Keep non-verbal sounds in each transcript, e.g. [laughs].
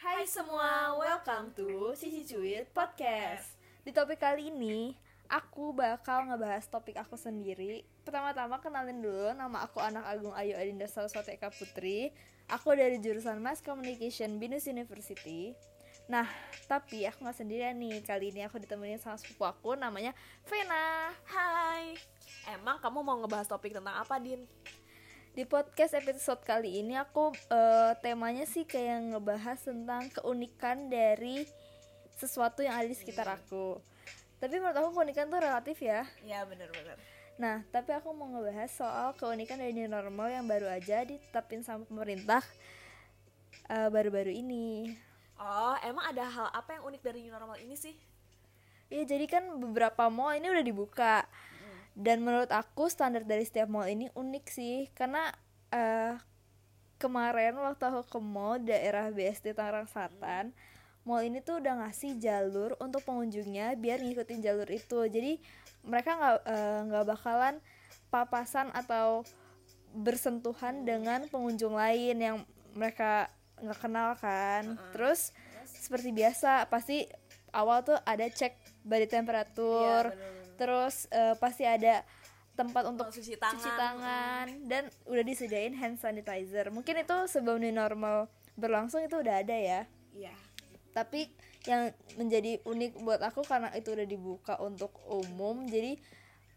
Hai semua, welcome to Sisi Cuit Podcast. Di topik kali ini, aku bakal ngebahas topik aku sendiri. Pertama-tama kenalin dulu, nama aku Anak Agung Ayu Adinda Saraswati Eka Putri. Aku dari jurusan Mass Communication Binus University. Nah, tapi aku nggak sendirian nih. Kali ini aku ditemenin sama sepupu aku, namanya Vena. Hai, emang kamu mau ngebahas topik tentang apa, Din? Di podcast episode kali ini aku eh, temanya sih kayak ngebahas tentang keunikan dari sesuatu yang ada di sekitar aku. Tapi menurut aku keunikan tuh relatif ya. Ya, bener-bener. Nah, tapi aku mau ngebahas soal keunikan dari new normal yang baru aja ditetapin sama pemerintah eh, baru-baru ini. Oh, emang ada hal apa yang unik dari new normal ini sih? Ya jadi kan beberapa mall ini udah dibuka dan menurut aku standar dari setiap mall ini unik sih. Karena eh kemarin waktu aku ke mall daerah BSD Tangerang Selatan mall ini tuh udah ngasih jalur untuk pengunjungnya biar ngikutin jalur itu. Jadi mereka nggak eh, nggak bakalan papasan atau bersentuhan dengan pengunjung lain yang mereka nggak kenal kan. Terus seperti biasa pasti awal tuh ada cek body temperatur bener-bener. Terus eh, pasti ada tempat untuk Oh, cuci tangan. cuci tangan dan udah disediain hand sanitizer mungkin itu sebelum new normal berlangsung itu udah ada ya Iya. tapi yang menjadi unik buat aku karena itu udah dibuka untuk umum jadi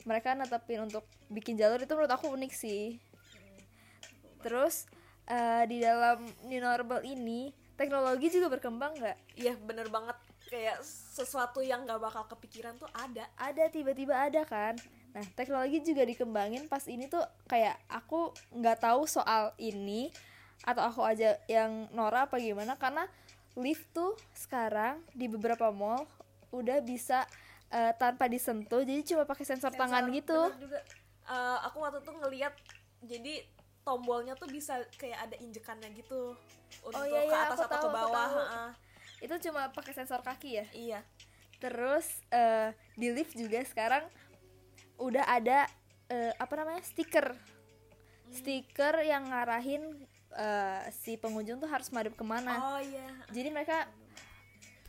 mereka netepin untuk bikin jalur itu menurut aku unik sih terus eh, di dalam new normal ini teknologi juga berkembang nggak Iya, bener banget. Kayak sesuatu yang gak bakal kepikiran tuh ada. ada tiba-tiba ada kan nah teknologi juga dikembangin pas ini tuh kayak aku nggak tahu soal ini atau aku aja yang Nora apa gimana karena lift tuh sekarang di beberapa mall udah bisa eh, tanpa disentuh jadi cuma pakai sensor, tangan Sensor, gitu bener juga. Eh, aku waktu itu ngeliat, jadi tombolnya tuh bisa kayak ada injekannya gitu. Untuk iya, ke iya, atas atau tahu, ke bawah. Itu cuma pakai sensor kaki ya Iya. terus eh, di lift juga sekarang udah ada eh, apa namanya stiker stiker yang ngarahin eh, si pengunjung tuh harus madep ke mana Oh iya. jadi mereka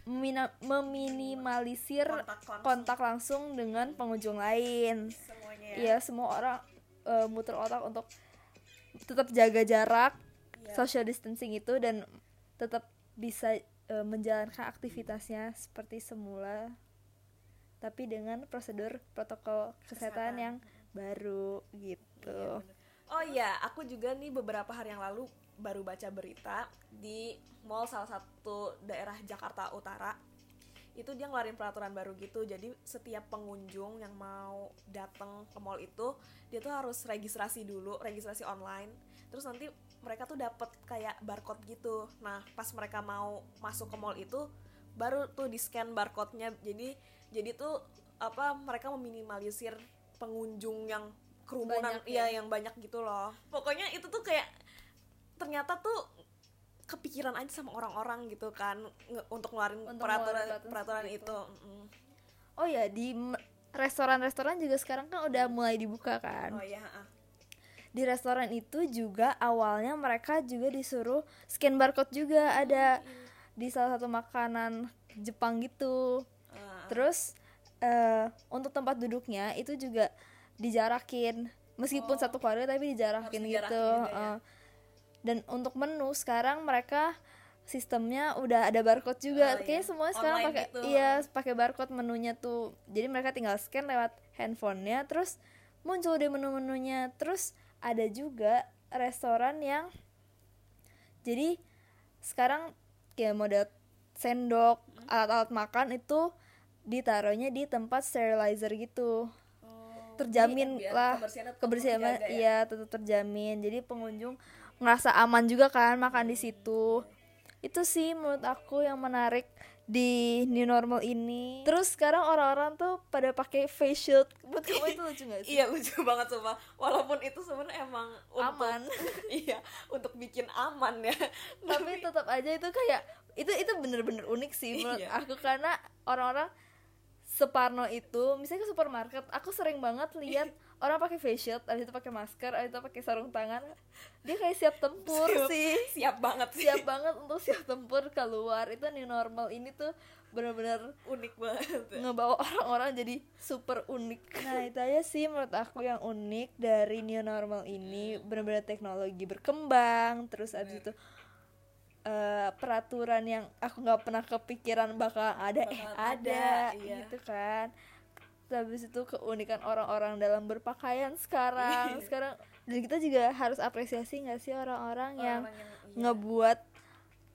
meminimalisir Kontak langsung. kontak langsung dengan pengunjung lain Semuanya ya. Iya semua orang eh, muter otak untuk tetap jaga jarak Iya. social distancing itu dan tetap bisa eh, menjalankan aktivitasnya seperti semula tapi dengan prosedur protokol kesehatan, Kesehatan. yang baru gitu Oh iya, aku juga nih beberapa hari yang lalu baru baca berita di mall salah satu daerah Jakarta Utara. Itu dia ngeluarin peraturan baru gitu. Jadi setiap pengunjung yang mau datang ke mall itu, dia tuh harus registrasi dulu, registrasi online. Terus nanti mereka tuh dapat kayak barcode gitu. Nah, pas mereka mau masuk ke mall itu baru tuh di scan barcode-nya. Jadi jadi tuh apa mereka meminimalisir pengunjung yang kerumunan Banyak ya? iya yang banyak gitu loh pokoknya itu tuh kayak ternyata tuh kepikiran aja sama orang-orang gitu kan nge- untuk ngeluarin Untuk peraturan ngeluarin peraturan itu Mm. oh ya di restoran-restoran juga sekarang kan udah mulai dibuka kan? Oh iya di restoran itu juga awalnya mereka juga disuruh scan barcode juga ada di salah satu makanan Jepang gitu. Ah, terus eh, untuk tempat duduknya itu juga dijarakin. Meskipun satu keluarga tapi dijarakin Harus gitu dijarakin juga ya? Dan untuk menu sekarang mereka sistemnya udah ada barcode juga Oh, iya. kayaknya semua sekarang pakai gitu. iya pakai barcode menunya tuh jadi mereka tinggal scan lewat handphonenya terus muncul deh menu-menunya terus ada juga restoran yang jadi sekarang kayak model sendok Hmm. alat-alat makan itu ditaruhnya di tempat sterilizer gitu Oh, terjamin lah kebersihan ya? iya tetap terjamin jadi pengunjung ngerasa aman juga kan makan di situ. Itu sih menurut aku yang menarik di new normal ini. Terus sekarang orang-orang tuh pada pakai face shield. Buat kamu itu lucu gak sih? Iya lucu banget sumpah. Walaupun itu sebenarnya emang untuk, Aman. [laughs] Iya Untuk bikin aman ya. Tapi tetap aja itu kayak itu itu bener-bener unik sih menurut Iya. aku. Karena orang-orang separno itu misalnya ke supermarket aku sering banget lihat [laughs] orang pakai face shield abis itu pakai masker abis itu pakai sarung tangan. Dia kayak siap tempur Siap- sih. [laughs] Siap banget sih. Siap banget untuk siap tempur keluar. Itu new normal. Ini tuh benar-benar unik banget. ngebawa orang-orang jadi super unik. Nah itu aja sih menurut aku yang unik dari new normal ini. Benar-benar teknologi berkembang. Terus abis itu eh, peraturan yang aku nggak pernah kepikiran bakal ada eh Bakalan ada, ada, iya. gitu kan habis itu keunikan orang-orang dalam berpakaian sekarang [laughs] sekarang dan kita juga harus apresiasi nggak sih orang-orang yang yang- iya. ngebuat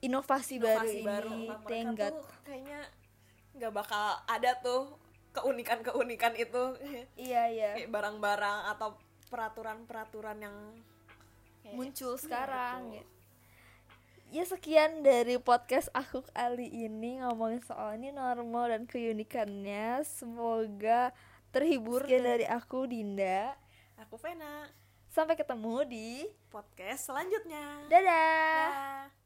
inovasi, baru inovasi baru ini thank God. tuh kayaknya nggak bakal ada tuh keunikan keunikan itu [laughs] iya iya kayak barang-barang atau peraturan-peraturan yang kayak- muncul Iya, sekarang gitu. Ya sekian dari podcast aku kali ini ngomongin soal ini normal dan keunikannya. Semoga terhibur. Sekian dari aku Dinda. aku Vena Sampai ketemu di podcast selanjutnya dadah. Dah.